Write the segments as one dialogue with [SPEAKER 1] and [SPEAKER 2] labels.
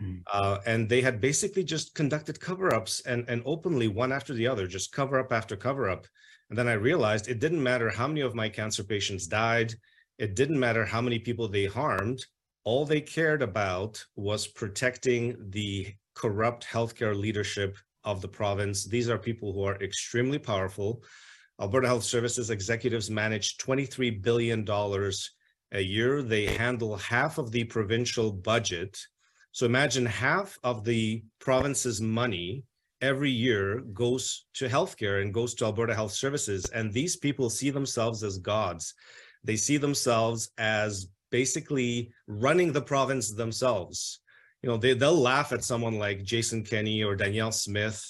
[SPEAKER 1] Mm.
[SPEAKER 2] Uh, and they had basically just conducted cover-ups and, and openly one after the other, just cover up after cover up. And then I realized it didn't matter how many of my cancer patients died. It didn't matter how many people they harmed. All they cared about was protecting the corrupt healthcare leadership of the province. These are people who are extremely powerful. Alberta Health Services executives manage $23 billion a year. They handle half of the provincial budget. So imagine half of the province's money every year goes to healthcare and goes to Alberta Health Services. And these people see themselves as gods. They see themselves as basically running the province themselves. You know, they, they'll laugh at someone like Jason Kenney or Danielle Smith,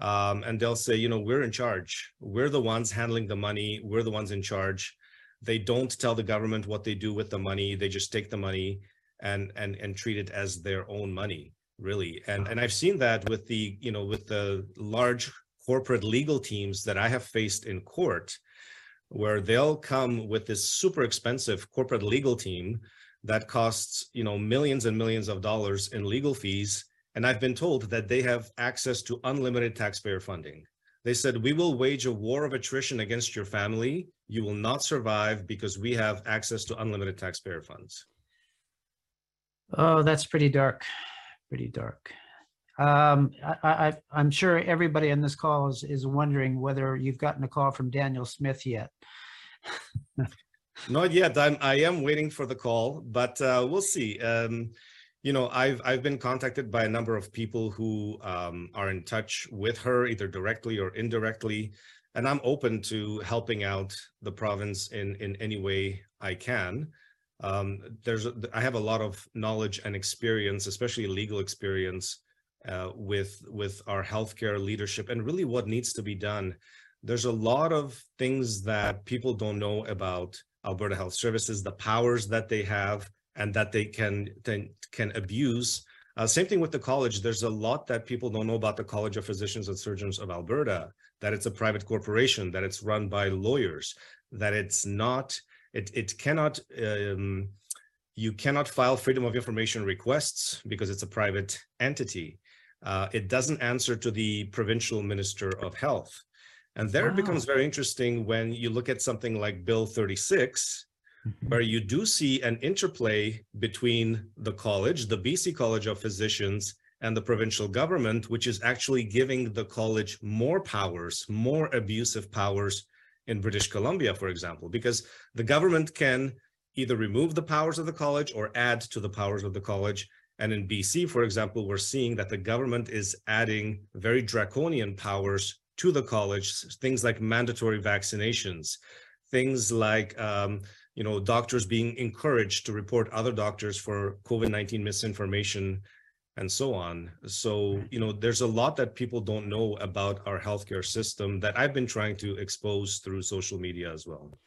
[SPEAKER 2] um, and they'll say, you know, we're in charge. We're the ones handling the money. We're the ones in charge. They don't tell the government what they do with the money. They just take the money and and and treat it as their own money really. And and i've seen that with the you know with the large corporate legal teams that i have faced in court where they'll come with this super expensive corporate legal team that costs you know millions and millions of dollars in legal fees. And i've been told that they have access to unlimited taxpayer funding. They said we will wage a war of attrition against your family. You will not survive because we have access to unlimited taxpayer funds
[SPEAKER 1] Oh, that's pretty dark, pretty dark. Um, I, I, I'm sure everybody on this call is, is wondering whether you've gotten a call from Danielle Smith yet.
[SPEAKER 2] Not yet. I'm I am waiting for the call, but uh, we'll see. Um, you know, I've I've been contacted by a number of people who um, are in touch with her, either directly or indirectly, and I'm open to helping out the province in in any way I can um, there's I have a lot of knowledge and experience, especially legal experience, uh, with with our healthcare leadership and really what needs to be done. There's a lot of things that people don't know about Alberta Health Services, the powers that they have and that they can can, abuse. Uh, same thing with the college. There's a lot that people don't know about the College of Physicians and Surgeons of Alberta, that it's a private corporation, that it's run by lawyers, that it's not it, it cannot, um, you cannot file freedom of information requests because it's a private entity. Uh, it doesn't answer to the provincial minister of health. And there wow. it becomes very interesting when you look at something like Bill 36, mm-hmm. where you do see an interplay between the college, the BC College of Physicians, and the provincial government, which is actually giving the college more powers, more abusive powers in British Columbia, for example, because the government can either remove the powers of the college or add to the powers of the college. And in BC, for example, we're seeing that the government is adding very draconian powers to the college, things like mandatory vaccinations, things like um, you know doctors being encouraged to report other doctors for COVID-19 misinformation and so on. So, you know, there's a lot that people don't know about our healthcare system that I've been trying to expose through social media as well.